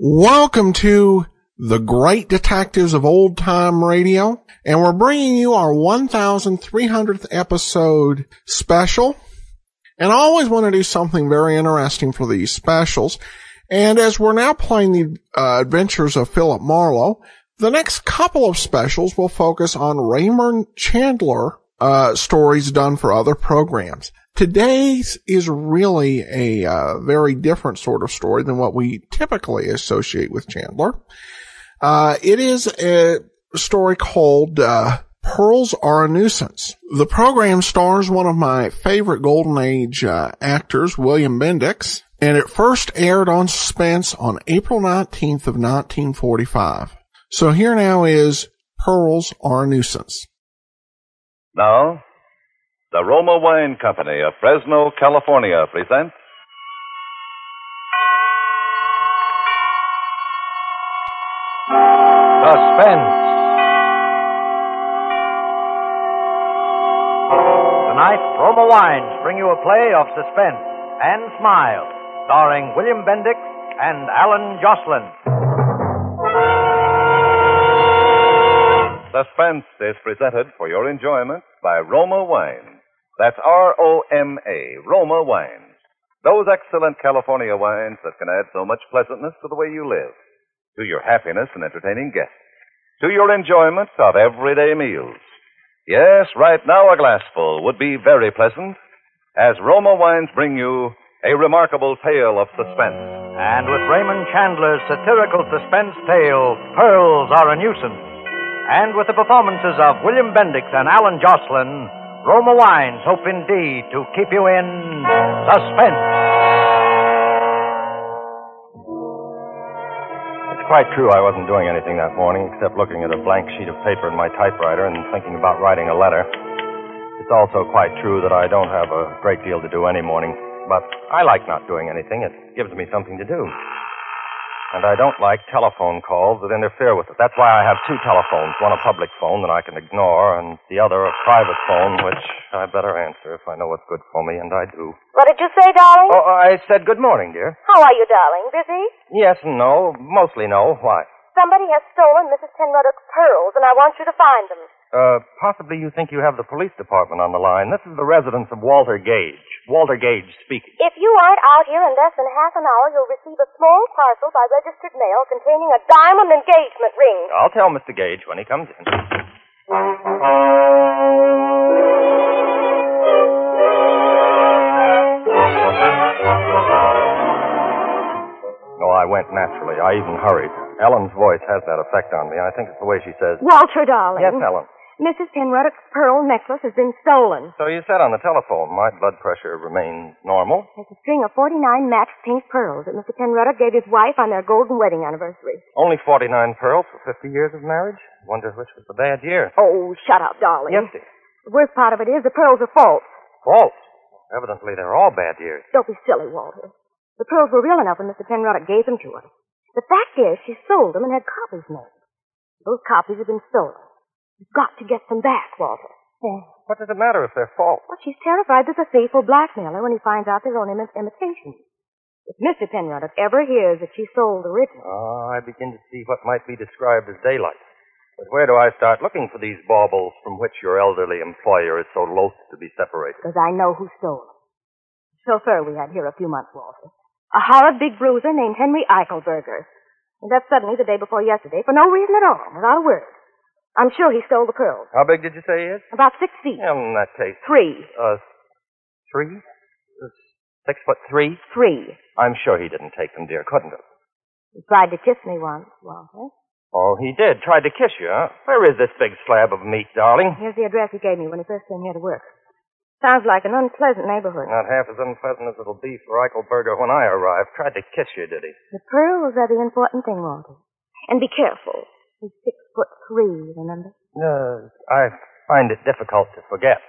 Welcome to the great detectives of old time radio. And we're bringing you our 1300th episode special. And I always want to do something very interesting for these specials. And as we're now playing the uh, adventures of Philip Marlowe, the next couple of specials will focus on Raymond Chandler uh, stories done for other programs. Today's is really a uh, very different sort of story than what we typically associate with Chandler. Uh, it is a story called uh, Pearls Are a Nuisance. The program stars one of my favorite Golden Age uh, actors, William Bendix, and it first aired on Suspense on April 19th of 1945. So here now is Pearls Are a Nuisance. Now, the Roma Wine Company of Fresno, California presents. Suspense. Tonight, Roma Wines bring you a play of suspense and smile, starring William Bendix and Allan Joslyn. Suspense is presented for your enjoyment by Roma Wines. That's R-O-M-A, Roma Wines. Those excellent California wines that can add so much pleasantness to the way you live, to your happiness in entertaining guests, to your enjoyment of everyday meals. Yes, right now a glassful would be very pleasant as Roma Wines bring you a remarkable tale of suspense. And with Raymond Chandler's satirical suspense tale, Pearls Are a Nuisance. And with the performances of William Bendix and Allan Joslyn, Roma Wines hope indeed to keep you in suspense. Quite true I wasn't doing anything that morning except looking at a blank sheet of paper in my typewriter and thinking about writing a letter. It's also quite true that I don't have a great deal to do any morning, but I like not doing anything. It gives me something to do. And I don't like telephone calls that interfere with it. That's why I have two telephones. One a public phone that I can ignore, and the other a private phone, which I better answer if I know what's good for me, and I do. What did you say, darling? Oh, I said good morning, dear. How are you, darling? Busy? Yes and no. Mostly no. Why? Somebody has stolen Mrs. Penruddock's pearls, and I want you to find them. Uh, possibly you think you have the police department on the line. This is the residence of Walter Gage. Walter Gage speaking. If you aren't out here in less than half an hour, you'll receive a small parcel by registered mail containing a diamond engagement ring. I'll tell Mr. Gage when he comes in. I went naturally. I even hurried. Ellen's voice has that effect on me. I think it's the way she says. Walter, darling. Yes, Ellen. Mrs. Penruddock's pearl necklace has been stolen. So you said on the telephone my blood pressure remains normal. There's a string of 49 matched pink pearls that Mr. Penruddock gave his wife on their golden wedding anniversary. Only 49 pearls for 50 years of marriage? Wonder which was the bad year. Oh, shut up, darling. Yes, dear. The worst part of it is the pearls are false. False. Evidently, they're all bad years. Don't be silly, Walter. The pearls were real enough when Mr. Penruddock gave them to her. The fact is, she sold them and had copies made. Those copies have been stolen. You've got to get them back, Walter. Well, what does it matter if they're false? Well, she's terrified that the thief will blackmail her when he finds out they're only imi- imitations. If Mr. Penruddock ever hears that she sold the original, Ah, I begin to see what might be described as daylight. But where do I start looking for these baubles from which your elderly employer is so loath to be separated? because I know who stole them. The chauffeur we had here a few months, Walter. A horrid big bruiser named Henry Eichelberger. He left suddenly the day before yesterday for no reason at all, without a word. I'm sure he stole the pearls. How big did you say he is? About six feet. Yeah, in that case. Three. Uh, three? Six foot three? Three. I'm sure he didn't take them, dear, couldn't have. He tried to kiss me once, Walter. Oh, he did. Tried to kiss you, huh? Where is this big slab of meat, darling? Here's the address he gave me when he first came here to work. Sounds like an unpleasant neighborhood. Not half as unpleasant as it'll be for Eichelberger when I arrive. Tried to kiss you, did he? The pearls are the important thing, Walter. And be careful. He's six foot three, remember? Uh, I find it difficult to forget.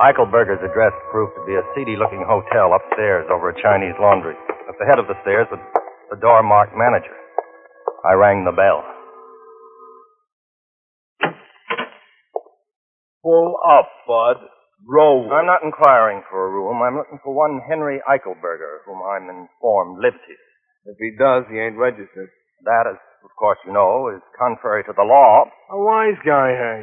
Eichelberger's address proved to be a seedy looking hotel upstairs over a Chinese laundry. At the head of the stairs was the door marked manager. I rang the bell. Pull up, Bud. Roll. I'm not inquiring for a room. I'm looking for one Henry Eichelberger, whom I'm informed lives here. If he does, he ain't registered. That, as of course you know, is contrary to the law. A wise guy, hey.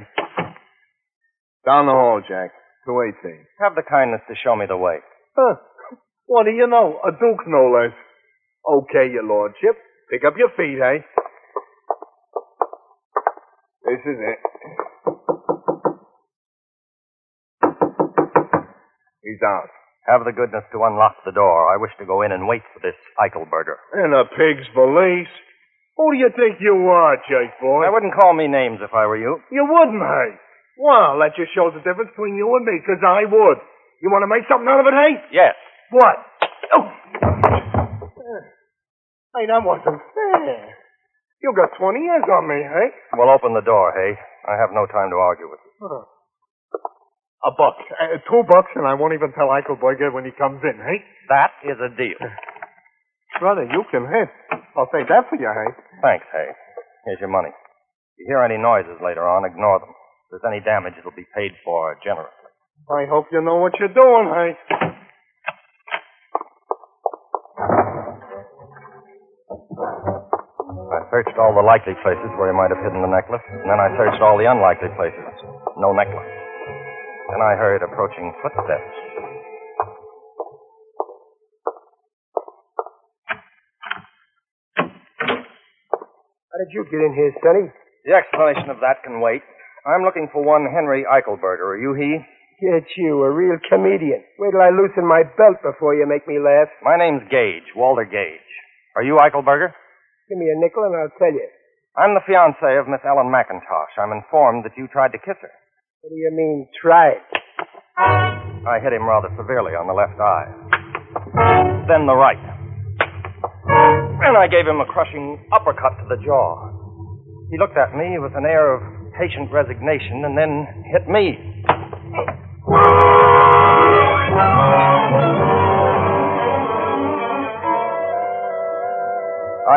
Down the hall, Jack. 218. Have the kindness to show me the way. Huh. What do you know? A duke, no less. Okay, your lordship. Pick up your feet, hey? This is it. He's out. Have the goodness to unlock the door. I wish to go in and wait for this Eichelberger. In a pig's valise. Who do you think you are, Jake boy? I wouldn't call me names if I were you. You wouldn't, hey? Well, that just shows the difference between you and me, 'cause I would. You want to make something out of it, hey? Yes. What? Oh. Hey, that wasn't fair. You got 20 years on me, hey? Well, open the door, hey? I have no time to argue with you. Huh. A buck. Uh, two bucks, and I won't even tell Eichelberger when he comes in, hey? That is a deal. Brother, you can hit. I'll take that for you, hey? Thanks, hey. Here's your money. If you hear any noises later on, ignore them. If there's any damage, it'll be paid for generously. I hope you know what you're doing, hey? Searched all the likely places where he might have hidden the necklace, and then I searched all the unlikely places. No necklace. Then I heard approaching footsteps. How did you get in here, Sonny? The explanation of that can wait. I'm looking for one Henry Eichelberger. Are you he? It's you, a real comedian. Wait till I loosen my belt before you make me laugh. My name's Gage, Walter Gage. Are you Eichelberger? Give me a nickel and I'll tell you. I'm the fiancé of Miss Ellen McIntosh. I'm informed that you tried to kiss her. What do you mean, tried? I hit him rather severely on the left eye. Then the right. And I gave him a crushing uppercut to the jaw. He looked at me with an air of patient resignation and then hit me.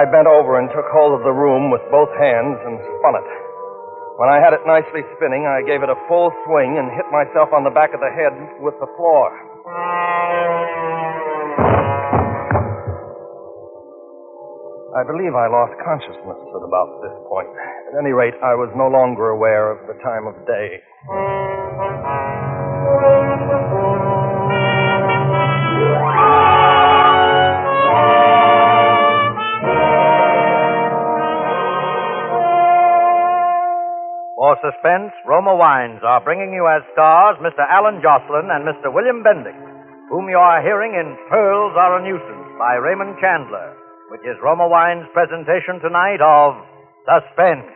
I bent over and took hold of the room with both hands and spun it. When I had it nicely spinning, I gave it a full swing and hit myself on the back of the head with the floor. I believe I lost consciousness at about this point. At any rate, I was no longer aware of the time of day. For suspense, Roma Wines are bringing you as stars Mr. Allan Joslyn and Mr. William Bendix, whom you are hearing in Pearls Are a Nuisance by Raymond Chandler, which is Roma Wines' presentation tonight of Suspense.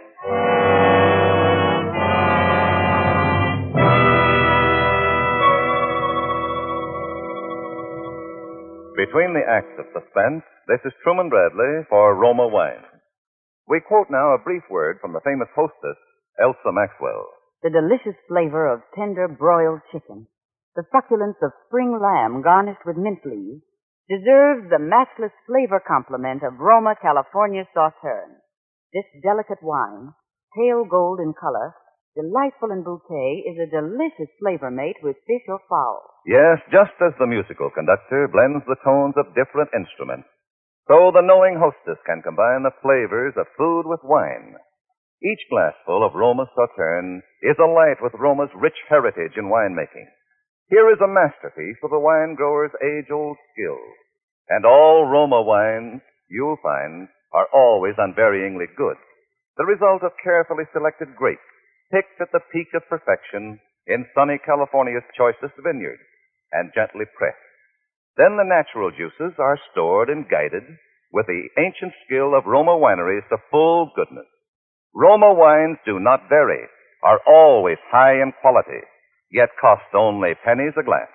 Between the acts of suspense, this is Truman Bradley for Roma Wine. We quote now a brief word from the famous hostess, Elsa Maxwell. the delicious flavor of tender broiled chicken, the succulence of spring lamb garnished with mint leaves, deserves the matchless flavor complement of Roma California Sauterne. This delicate wine, pale gold in color, delightful in bouquet, is a delicious flavor mate with fish or fowl. Yes, just as the musical conductor blends the tones of different instruments, so the knowing hostess can combine the flavors of food with wine. Each glassful of Roma Sauterne is alight with Roma's rich heritage in winemaking. Here is a masterpiece of the wine grower's age-old skill. And all Roma wines, you'll find, are always unvaryingly good. The result of carefully selected grapes, picked at the peak of perfection in sunny California's choicest vineyards, and gently pressed. Then the natural juices are stored and guided with the ancient skill of Roma wineries to full goodness. Roma wines do not vary, are always high in quality, yet cost only pennies a glass.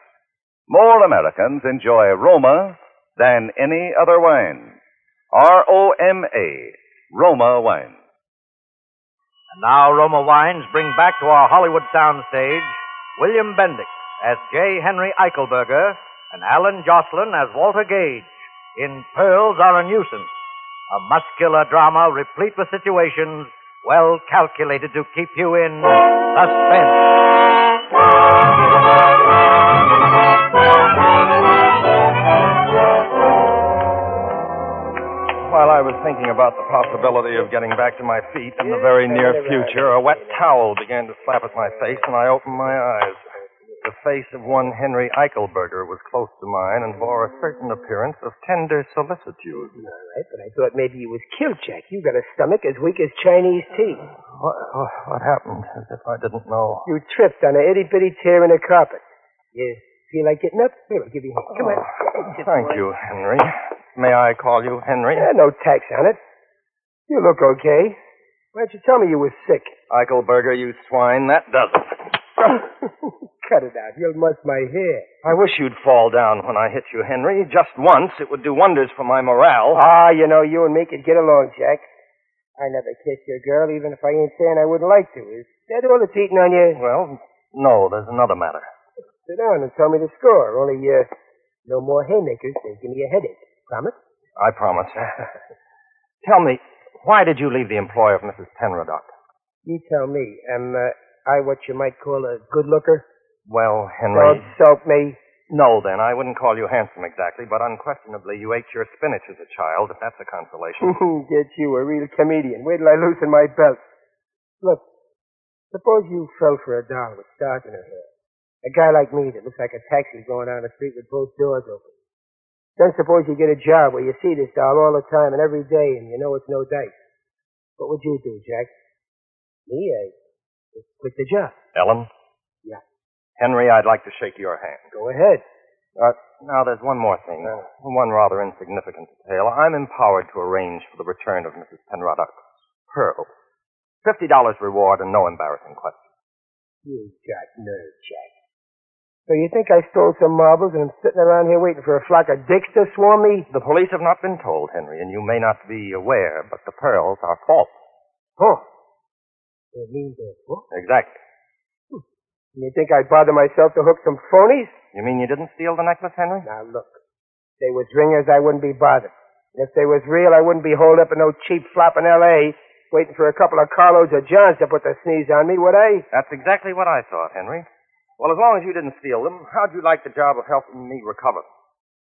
More Americans enjoy Roma than any other wine. R-O-M-A, Roma wine. And now Roma Wines bring back to our Hollywood soundstage William Bendix as J. Henry Eichelberger and Allan Joslyn as Walter Gage in Pearls Are a Nuisance, a muscular drama replete with situations well calculated to keep you in suspense. While I was thinking about the possibility of getting back to my feet in the very near future, a wet towel began to slap at my face, and I opened my eyes. The face of one Henry Eichelberger was close to mine and bore a certain appearance of tender solicitude. All right, but I thought maybe you was killed, Jack. You got a stomach as weak as Chinese tea. What, what, what happened? As if I didn't know. You tripped on a itty bitty tear in the carpet. You feel like getting up? Here, I'll give you a hand. Come on. Oh, thank you, Henry. May I call you Henry? Yeah, no tax on it. You look okay. Why don't you tell me you were sick? Eichelberger, you swine, that does it. Cut it out. You'll muss my hair. I wish you'd fall down when I hit you, Henry. Just once. It would do wonders for my morale. Ah, you know, you and me could get along, Jack. I never kissed your girl, even if I ain't saying I wouldn't like to. Is that all that's eating on you? Well, no, there's another matter. Sit down and tell me the score. Only, uh, no more haymakers. They give me a headache. Promise? I promise. Tell me, why did you leave the employ of Mrs. Penruddock? You tell me. Am uh, I what you might call a good looker? Well, Henry. Don't soap me. No, then. I wouldn't call you handsome exactly, but unquestionably you ate your spinach as a child, if that's a consolation. Get you a real comedian. Wait till I loosen my belt. Look, suppose you fell for a doll with stars in her hair. A guy like me that looks like a taxi going down the street with both doors open. Then suppose you get a job where you see this doll all the time and every day and you know it's no dice. What would you do, Jack? Me, I just quit the job. Ellen? Henry, I'd like to shake your hand. Go ahead. Uh, now, there's one more thing. One rather insignificant detail. I'm empowered to arrange for the return of Mrs. Penruddock's pearl. Fifty dollars reward and no embarrassing questions. You got nerve, Jack. So you think I stole some marbles and I'm sitting around here waiting for a flock of dicks to swarm me? The police have not been told, Henry, and you may not be aware, but the pearls are false. Huh. It means they're huh? Exactly. You think I'd bother myself to hook some phonies? You mean you didn't steal the necklace, Henry? Now look, if they was ringers, I wouldn't be bothered. And if they was real, I wouldn't be holed up in no cheap flop in L.A. waiting for a couple of carloads of Johns to put the sneeze on me, would I? That's exactly what I thought, Henry. Well, as long as you didn't steal them, how'd you like the job of helping me recover them?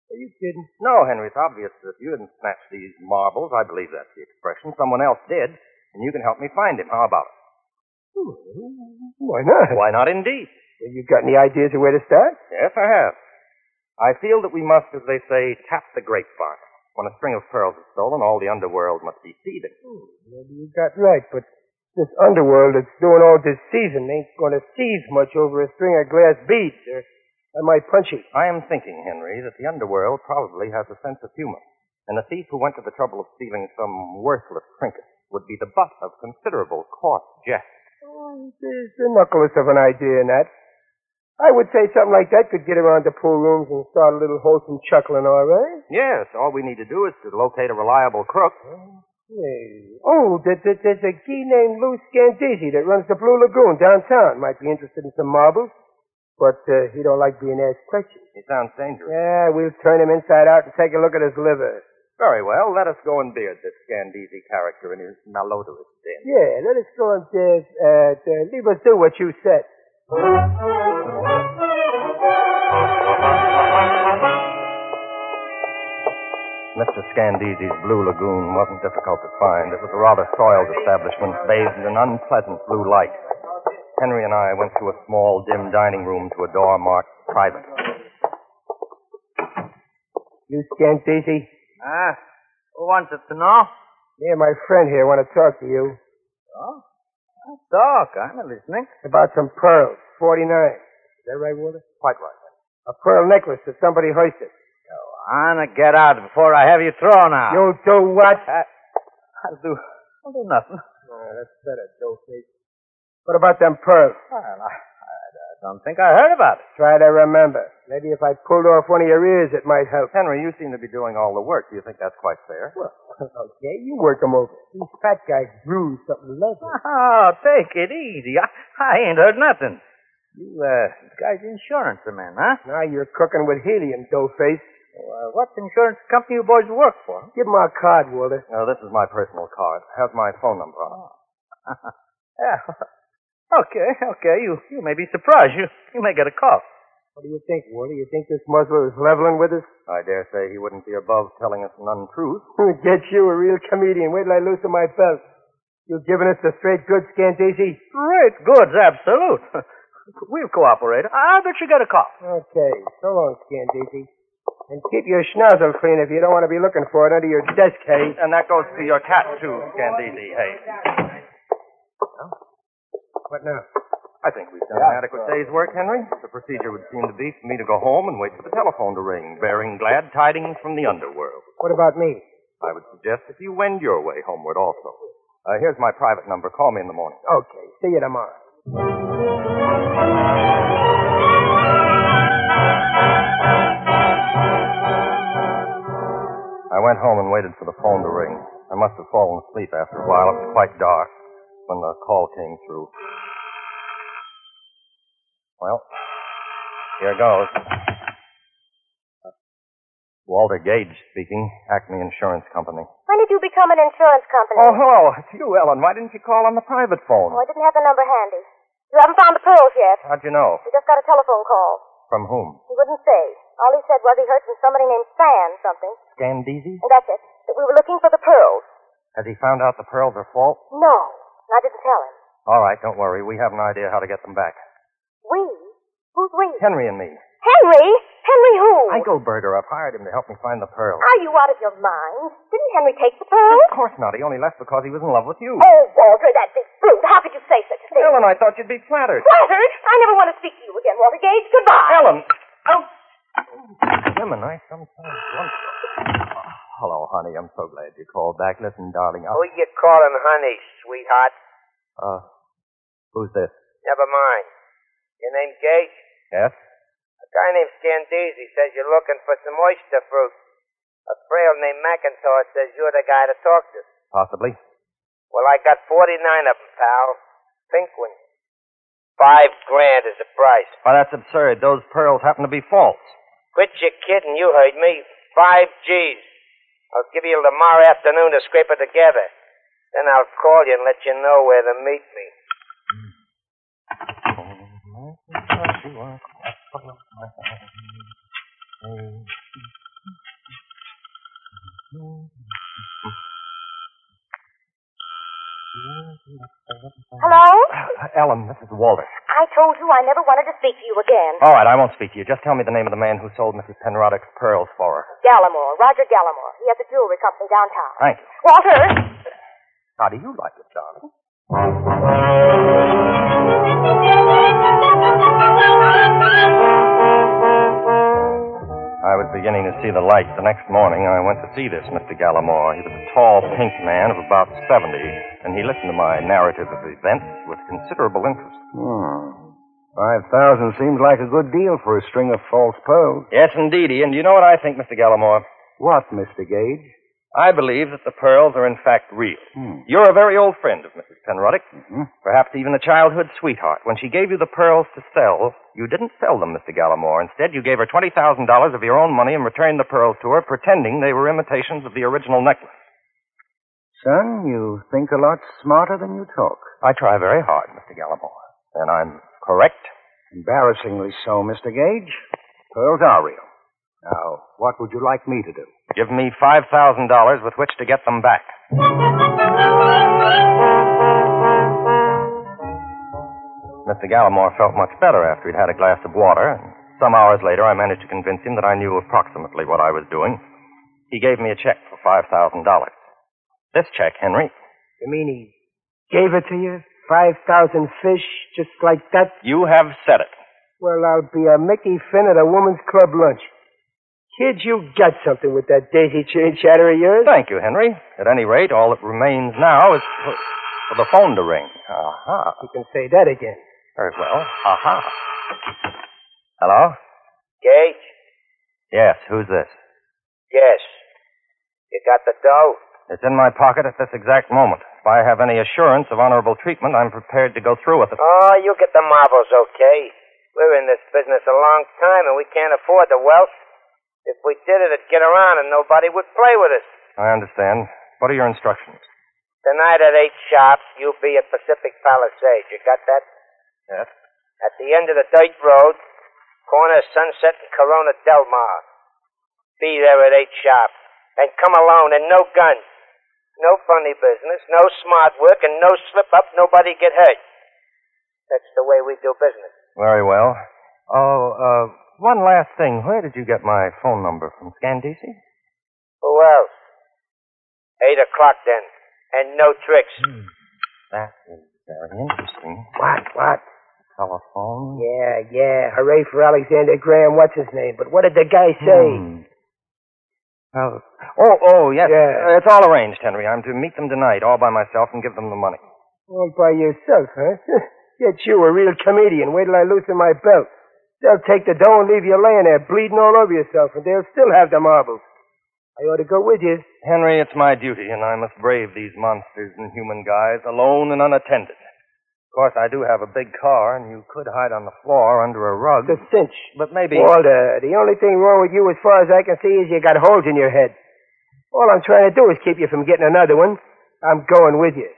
Are you kidding? No, Henry, it's obvious that if you didn't snatch these marbles. I believe that's the expression. Someone else did, and you can help me find him. How about it? Why not? Why not, indeed? Well, you got any ideas of where to start? Yes, I have. I feel that we must, as they say, tap the grapevine. When a string of pearls is stolen, all the underworld must be seething. Maybe you got right, but this underworld that's doing all this season ain't going to seize much over a string of glass beads. Or I might punch you. I am thinking, Henry, that the underworld probably has a sense of humor, and a thief who went to the trouble of stealing some worthless trinket would be the butt of considerable coarse jest. There's the knuckles of an idea in that. I would say something like that could get around the pool rooms and start a little wholesome chuckling, all right? Yes, all we need to do is to locate a reliable crook. Hey. Oh, there, there, there's a guy named Lou Scandisi that runs the Blue Lagoon downtown. Might be interested in some marbles, but uh, he don't like being asked questions. He sounds dangerous. Yeah, we'll turn him inside out and take a look at his liver. Very well, let us go and beard this Scandisi character in his malodorous den. Yeah, let us go and uh, uh, uh, leave us do what you said. Mr. Scandisi's Blue Lagoon wasn't difficult to find. It was a rather soiled establishment, bathed in an unpleasant blue light. Henry and I went through a small, dim dining room to a door marked private. You Scandisi? Ah, who wants it to know? Me and my friend here want to talk to you Oh, talk. I'm listening. about some pearls. 49. Is that right, Walter? Quite right. A pearl necklace that somebody hoisted. Go on and get out before I have you thrown out. You'll do what? I, I'll do. I'll do nothing. Oh, that's better, dope. What about them pearls? Well, I don't think I heard about it. Try to remember. Maybe if I pulled off one of your ears, it might help. Henry, you seem to be doing all the work. Do you think that's quite fair? Well, okay, you work 'em over. These fat guys bruise something lovely. Oh, take it easy. I, I ain't heard nothing. You, uh, guy's insurance man, huh? Now you're cooking with helium, doughface. Uh, what insurance company you boys work for? Give him our card, Walter. No, this is my personal card. It has my phone number on it. Yeah. Okay, okay. You, you may be surprised. You, you may get a call. What do you think, Walter? You think this muzzler is leveling with us? I dare say he wouldn't be above telling us an untruth. Get you a real comedian. Wait till I loosen my belt. You giving us the straight goods, Scandisi? Straight goods, absolute. We'll cooperate. I'll bet you get a call. Okay. So long, Scandisi. And keep your schnozzle clean if you don't want to be looking for it under your desk, hey? And that goes to your cat, too, Scandisi. Hey. Oh, What now? I think we've done an adequate day's work, Henry. The procedure would seem to be for me to go home and wait for the telephone to ring, bearing glad tidings from the underworld. What about me? I would suggest that you wend your way homeward also. Uh, here's my private number. Call me in the morning. Okay. See you tomorrow. I went home and waited for the phone to ring. I must have fallen asleep after a while. It was quite dark when the call came through. Well, here goes. Walter Gage speaking, Acme Insurance Company. When did you become an insurance company? Oh, hello. It's you, Ellen. Why didn't you call on the private phone? Oh, I didn't have the number handy. You haven't found the pearls yet. How'd you know? We just got a telephone call. From whom? He wouldn't say. All he said was he heard from somebody named Stan something. Scandisi? And that's it. That we were looking for the pearls. Has he found out the pearls are false? No. And I didn't tell him. All right, don't worry. We have an idea how to get them back. We? Who's we? Henry and me. Henry? Henry who? Eichelberger. I've hired him to help me find the pearls. Are you out of your mind? Didn't Henry take the pearls? Of course not. He only left because he was in love with you. Oh, Walter, that big brute. How could you say such a thing? Ellen, I thought you'd be flattered. Flattered? I never want to speak to you again, Walter Gage. Goodbye. Ellen! Oh! Women, I sometimes wonder. Hello, honey. I'm so glad you called back. Listen, darling. I'll... Who you calling honey, sweetheart? Uh, who's this? Never mind. Your name Gage? Yes? A guy named Scandisi says you're looking for some oyster fruit. A frail named McIntosh says you're the guy to talk to. Possibly. Well, I got 49 of them, pal. Pink ones. Five grand is the price. Why, that's absurd. Those pearls happen to be false. Quit your kidding. You heard me. Five G's. I'll give you tomorrow afternoon to scrape it together. Then I'll call you and let you know where to meet me. Mm. Hello? Uh, Ellen, this is Walter. I told you I never wanted to speak to you again. All right, I won't speak to you. Just tell me the name of the man who sold Mrs. Penruddock's pearls for her. Gallimore, Roger Gallimore. He has a jewelry company downtown. Thank you. Walter! How do you like it, darling? Was beginning to see the light. The next morning, I went to see this Mr. Gallimore. He was a tall, pink man of about 70, and he listened to my narrative of events with considerable interest. Hmm. Five thousand seems like a good deal for a string of false pearls. Yes, indeedy. And you know what I think, Mr. Gallimore? What, Mr. Gage? I believe that the pearls are in fact real. Hmm. You're a very old friend of Mrs. Penruddock, Mhm. perhaps even a childhood sweetheart. When she gave you the pearls to sell, you didn't sell them, Mr. Gallimore. Instead, you gave her $20,000 of your own money and returned the pearls to her, pretending they were imitations of the original necklace. Son, you think a lot smarter than you talk. I try very hard, Mr. Gallimore. And I'm correct? Embarrassingly so, Mr. Gage. Pearls are real. Now, what would you like me to do? Give me $5,000 with which to get them back. Mr. Gallimore felt much better after he'd had a glass of water, and some hours later I managed to convince him that I knew approximately what I was doing. He gave me a check for $5,000. This check, Henry, You mean he gave it to you? Five thousand fish, just like that? you have said it. Well, I'll be a Mickey Finn at a woman's club lunch. Kid, you got something with that daisy chain chatter of yours. Thank you, Henry. At any rate, all that remains now is for, for the phone to ring. Aha. You can say that again. Very well. Aha. Hello? Gage? Yes, who's this? Yes. You got the dough? It's in my pocket at this exact moment. If I have any assurance of honorable treatment, I'm prepared to go through with it. Oh, you get the marbles okay. We're in this business a long time and we can't afford the wealth. If we did it, it'd get around and nobody would play with us. I understand. What are your instructions? Tonight at 8 sharp, you'll be at Pacific Palisades. You got that? Yes. At the end of the dirt road, corner of Sunset and Corona Del Mar. Be there at 8 sharp. And come alone and no guns. No funny business, no smart work, and no slip up, nobody get hurt. That's the way we do business. Very well. Oh, uh, one last thing. Where did you get my phone number from? Scandisi? Who else? Eight o'clock then. And no tricks. That is very interesting. What, what? Telephone. Yeah, yeah. Hooray for Alexander Graham, what's his name? But what did the guy say? Hmm. Oh, oh, oh, yes. Yeah. It's all arranged, Henry. I'm to meet them tonight, all by myself, and give them the money. All by yourself, huh? Get you a real comedian. Wait till I loosen my belt. They'll take the dough and leave you laying there bleeding all over yourself, and they'll still have the marbles. I ought to go with you. Henry, it's my duty, and I must brave these monsters in human guise, alone and unattended. Of course, I do have a big car, and you could hide on the floor under a rug. It's a cinch. But maybe. Walter, the only thing wrong with you, as far as I can see, is you got holes in your head. All I'm trying to do is keep you from getting another one. I'm going with you.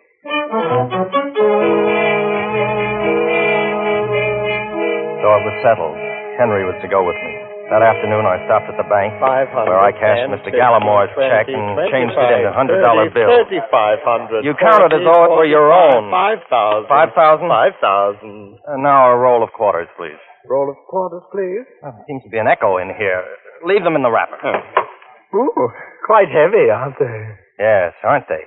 It was settled. Henry was to go with me. That afternoon, I stopped at the bank where I cashed Mr. Gallimore's check and changed it into hundred dollar bills. Thirty-five hundred. You counted as though it were your own. Five thousand. Five thousand? Five thousand. And now a roll of quarters, please. Roll of quarters, please. Well, there seems to be an echo in here. Leave them in the wrapper. Ooh, quite heavy, aren't they? Yes, aren't they?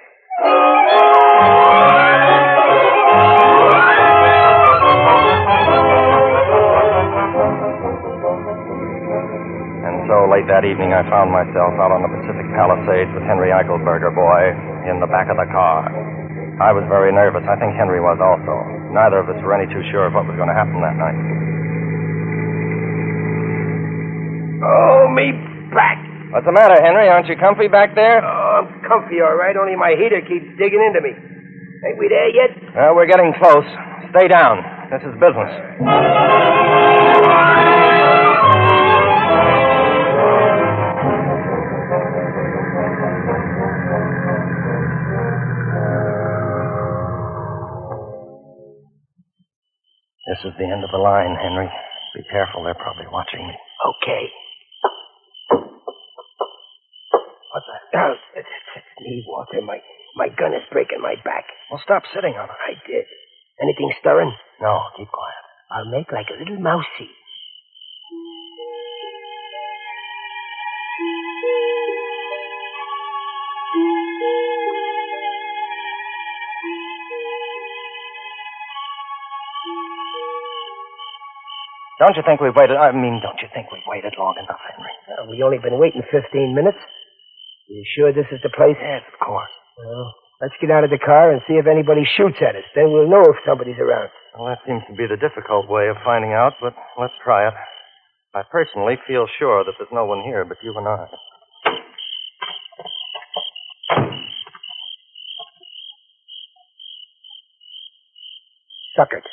Late that evening, I found myself out on the Pacific Palisades with Henry Eichelberger, boy, in the back of the car. I was very nervous. I think Henry was also. Neither of us were any too sure of what was going to happen that night. Oh, me back. What's the matter, Henry? Aren't you comfy back there? Oh, I'm comfy, all right, only my heater keeps digging into me. Ain't we there yet? Well, we're getting close. Stay down. This is business. This is the end of the line, Henry. Be careful. They're probably watching me. Okay. What's that? Oh, it's, it's me, Walter. My, my gun is breaking my back. Well, stop sitting on it. I did. Anything stirring? No, keep quiet. I'll make like a little mousey. Don't you think we've waited? I mean, don't you think we've waited long enough, Henry? Uh, we only been waiting 15 minutes. You sure this is the place? Yes, of course. Well, let's get out of the car and see if anybody shoots at us. Then we'll know if somebody's around. Well, that seems to be the difficult way of finding out, but let's try it. I personally feel sure that there's no one here but you and I. Suckered.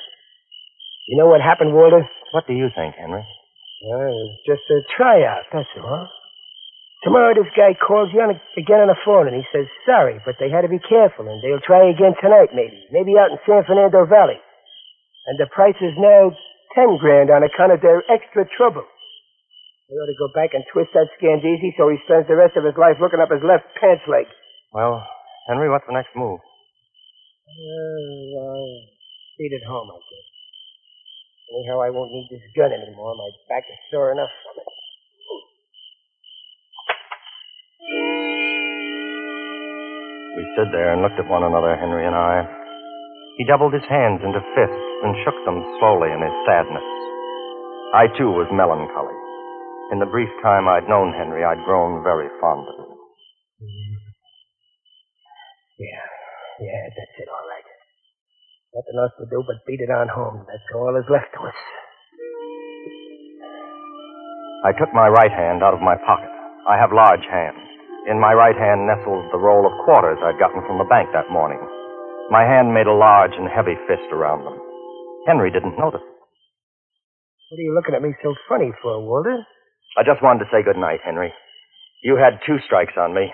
You know what happened, Walter? What do you think, Henry? Well, it was just a tryout, that's all. Tomorrow this guy calls you on again on the phone and he says sorry, but they had to be careful and they'll try again tonight maybe. Maybe out in San Fernando Valley. And the price is now ten grand on account of their extra trouble. They ought to go back and twist that Scandisi so he spends the rest of his life looking up his left pants leg. Well, Henry, what's the next move? Uh, well, beat it home, I guess. Anyhow, I won't need this gun anymore. My back is sore enough from it. We stood there and looked at one another, Henry and I. He doubled his hands into fists and shook them slowly in his sadness. I, too, was melancholy. In the brief time I'd known Henry, I'd grown very fond of him. Yeah, yeah, that's it, all right. Nothing else to do but beat it on home. That's all is left to us. I took my right hand out of my pocket. I have large hands. In my right hand nestled the roll of quarters I'd gotten from the bank that morning. My hand made a large and heavy fist around them. Henry didn't notice. What are you looking at me so funny for, Walter? I just wanted to say good night, Henry. You had two strikes on me.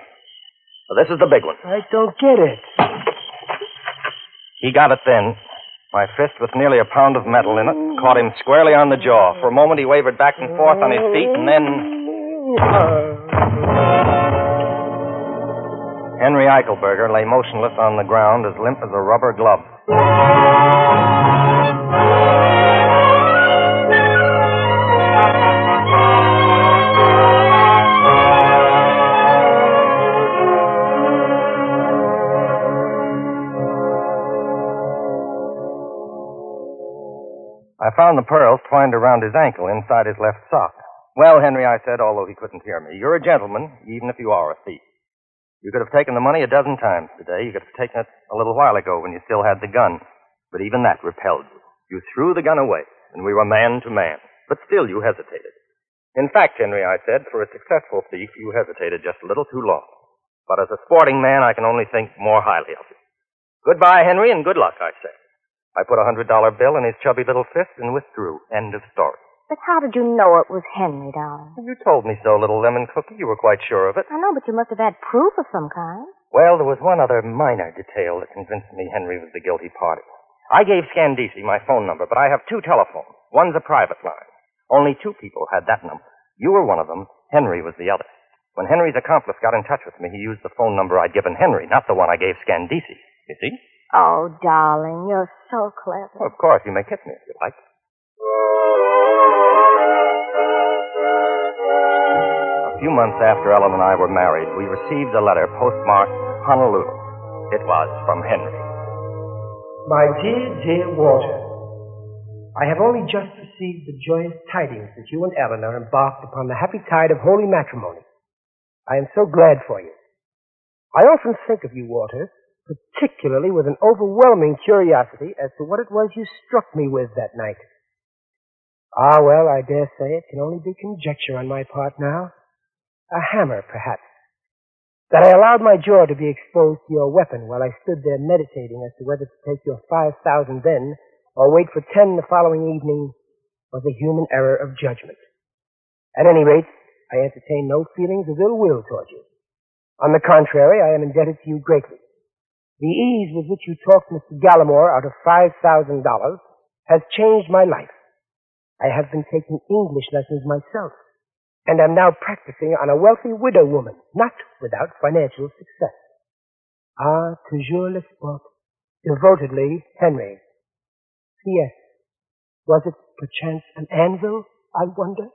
Well, this is the big one. I don't get it. He got it then. My fist, with nearly a pound of metal in it, caught him squarely on the jaw. For a moment, he wavered back and forth on his feet, and then. Henry Eichelberger lay motionless on the ground, as limp as a rubber glove. Found the pearls twined around his ankle inside his left sock. Well, Henry, I said, although he couldn't hear me, you're a gentleman, even if you are a thief. You could have taken the money a dozen times today. You could have taken it a little while ago when you still had the gun. But even that repelled you. You threw the gun away, and we were man to man. But still you hesitated. In fact, Henry, I said, for a successful thief, you hesitated just a little too long. But as a sporting man, I can only think more highly of you. Goodbye, Henry, and good luck, I said. I put a hundred dollar bill in his chubby little fist and withdrew. End of story. But how did you know it was Henry, darling? You told me so, little lemon cookie. You were quite sure of it. I know, but you must have had proof of some kind. Well, there was one other minor detail that convinced me Henry was the guilty party. I gave Scandisi my phone number, but I have two telephones. One's a private line. Only two people had that number. You were one of them. Henry was the other. When Henry's accomplice got in touch with me, he used the phone number I'd given Henry, not the one I gave Scandisi. You see? Oh, darling, you're so clever. Well, of course, you may kiss me if you like. A few months after Ellen and I were married, we received a letter postmarked Honolulu. It was from Henry. My dear, dear Walter, I have only just received the joyous tidings that you and Ellen are embarked upon the happy tide of holy matrimony. I am so glad for you. I often think of you, Walter, particularly with an overwhelming curiosity as to what it was you struck me with that night. Ah, well, I dare say it can only be conjecture on my part now. A hammer, perhaps. That I allowed my jaw to be exposed to your weapon while I stood there meditating as to whether to take your five thousand then or wait for ten the following evening was a human error of judgment. At any rate, I entertain no feelings of ill will toward you. On the contrary, I am indebted to you greatly. The ease with which you talked Mr. Gallimore out of five thousand dollars has changed my life. I have been taking English lessons myself, and am now practicing on a wealthy widow woman, not without financial success. Ah, toujours le sport. Devotedly, Henry. P.S. Was it perchance an anvil, I wonder?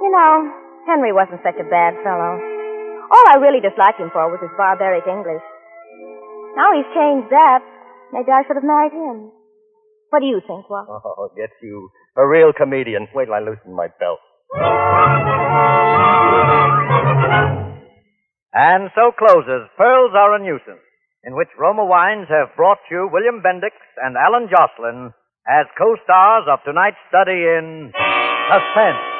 You know, Henry wasn't such a bad fellow. All I really disliked him for was his barbaric English. Now he's changed that. Maybe I should have married him. What do you think, Walter? Oh, get you. A real comedian. Wait till I loosen my belt. And so closes Pearls Are a Nuisance, in which Roma Wines have brought you William Bendix and Allan Joslyn as co-stars of tonight's study in Suspense.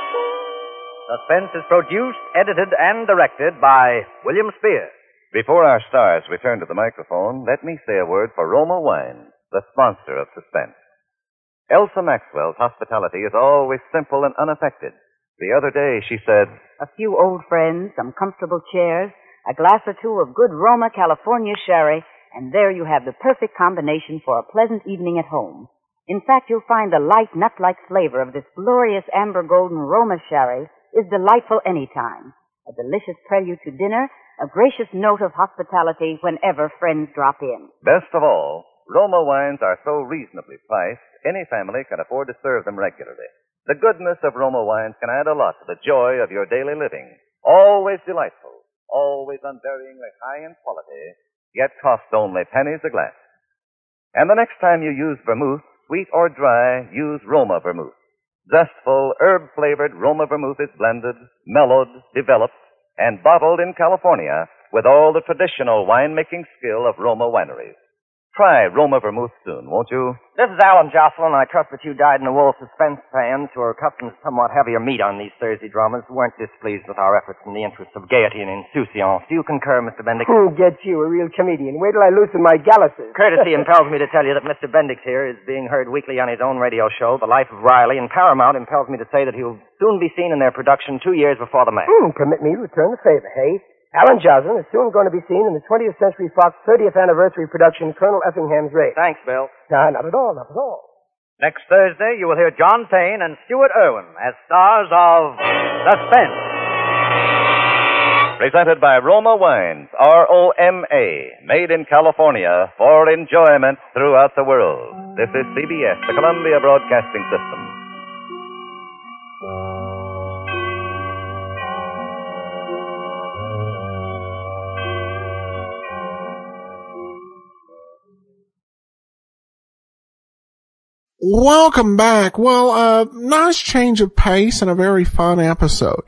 Suspense is produced, edited, and directed by William Spier. Before our stars return to the microphone, let me say a word for Roma Wine, the sponsor of Suspense. Elsa Maxwell's hospitality is always simple and unaffected. The other day she said, A few old friends, some comfortable chairs, a glass or two of good Roma California sherry, and there you have the perfect combination for a pleasant evening at home. In fact, you'll find the light nut-like flavor of this glorious amber golden Roma sherry is delightful any time. A delicious prelude to dinner, a gracious note of hospitality whenever friends drop in. Best of all, Roma wines are so reasonably priced, any family can afford to serve them regularly. The goodness of Roma wines can add a lot to the joy of your daily living. Always delightful, always unvaryingly high in quality, yet cost only pennies a glass. And the next time you use vermouth, sweet or dry, use Roma vermouth. Zestful, herb flavored Roma vermouth is blended, mellowed, developed, and bottled in California with all the traditional winemaking skill of Roma wineries. Try Roma Vermouth soon, won't you? This is Allan Joslyn. I trust that you dyed-in-the-wool suspense fans who are accustomed to somewhat heavier meat on these Thursday dramas weren't displeased with our efforts in the interest of gaiety and insouciance. Do you concur, Mr. Bendix? Hmm, get you, a real comedian. Wait till I loosen my galluses. Courtesy impels me to tell you that Mr. Bendix here is being heard weekly on his own radio show, The Life of Riley, and Paramount impels me to say that he'll soon be seen in their production two years before the mast. Hmm, permit me to return the favor, hey? Allan Joslyn is soon going to be seen in the 20th Century Fox 30th anniversary production, Colonel Effingham's Raid. Thanks, Bill. No, not at all, not at all. Next Thursday, you will hear John Payne and Stuart Erwin as stars of Suspense. Presented by Roma Wines, R-O-M-A, made in California for enjoyment throughout the world. This is CBS, the Columbia Broadcasting System. Welcome back. Well, uh, nice change of pace and a very fun episode.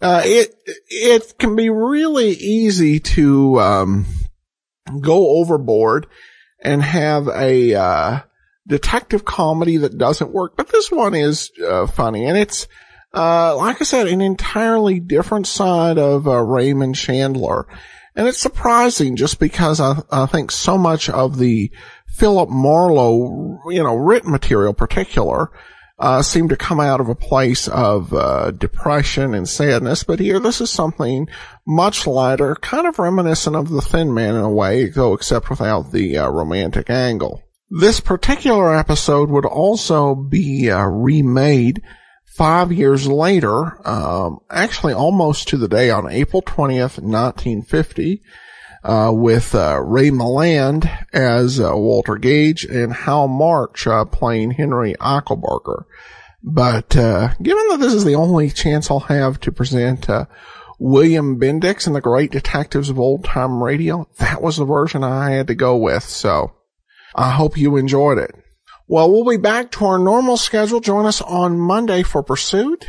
Uh, it, it can be really easy to, um, go overboard and have a, uh, detective comedy that doesn't work, but this one is, uh, funny and it's, uh, like I said, an entirely different side of, uh, Raymond Chandler. And it's surprising just because I, I think so much of the Philip Marlowe, you know, written material in particular, uh, seemed to come out of a place of, uh, depression and sadness. But here, this is something much lighter, kind of reminiscent of The Thin Man in a way, though except without the uh, romantic angle. This particular episode would also be uh, remade five years later, um, actually almost to the day on April 20th, 1950, uh, with uh, Ray Milland as uh, Walter Gage and Hal March uh, playing Henry Eichelberger. But uh, given that this is the only chance I'll have to present uh, William Bendix and the Great Detectives of Old Time Radio, that was the version I had to go with. So I hope you enjoyed it. Well, we'll be back to our normal schedule. Join us on Monday for Pursuit.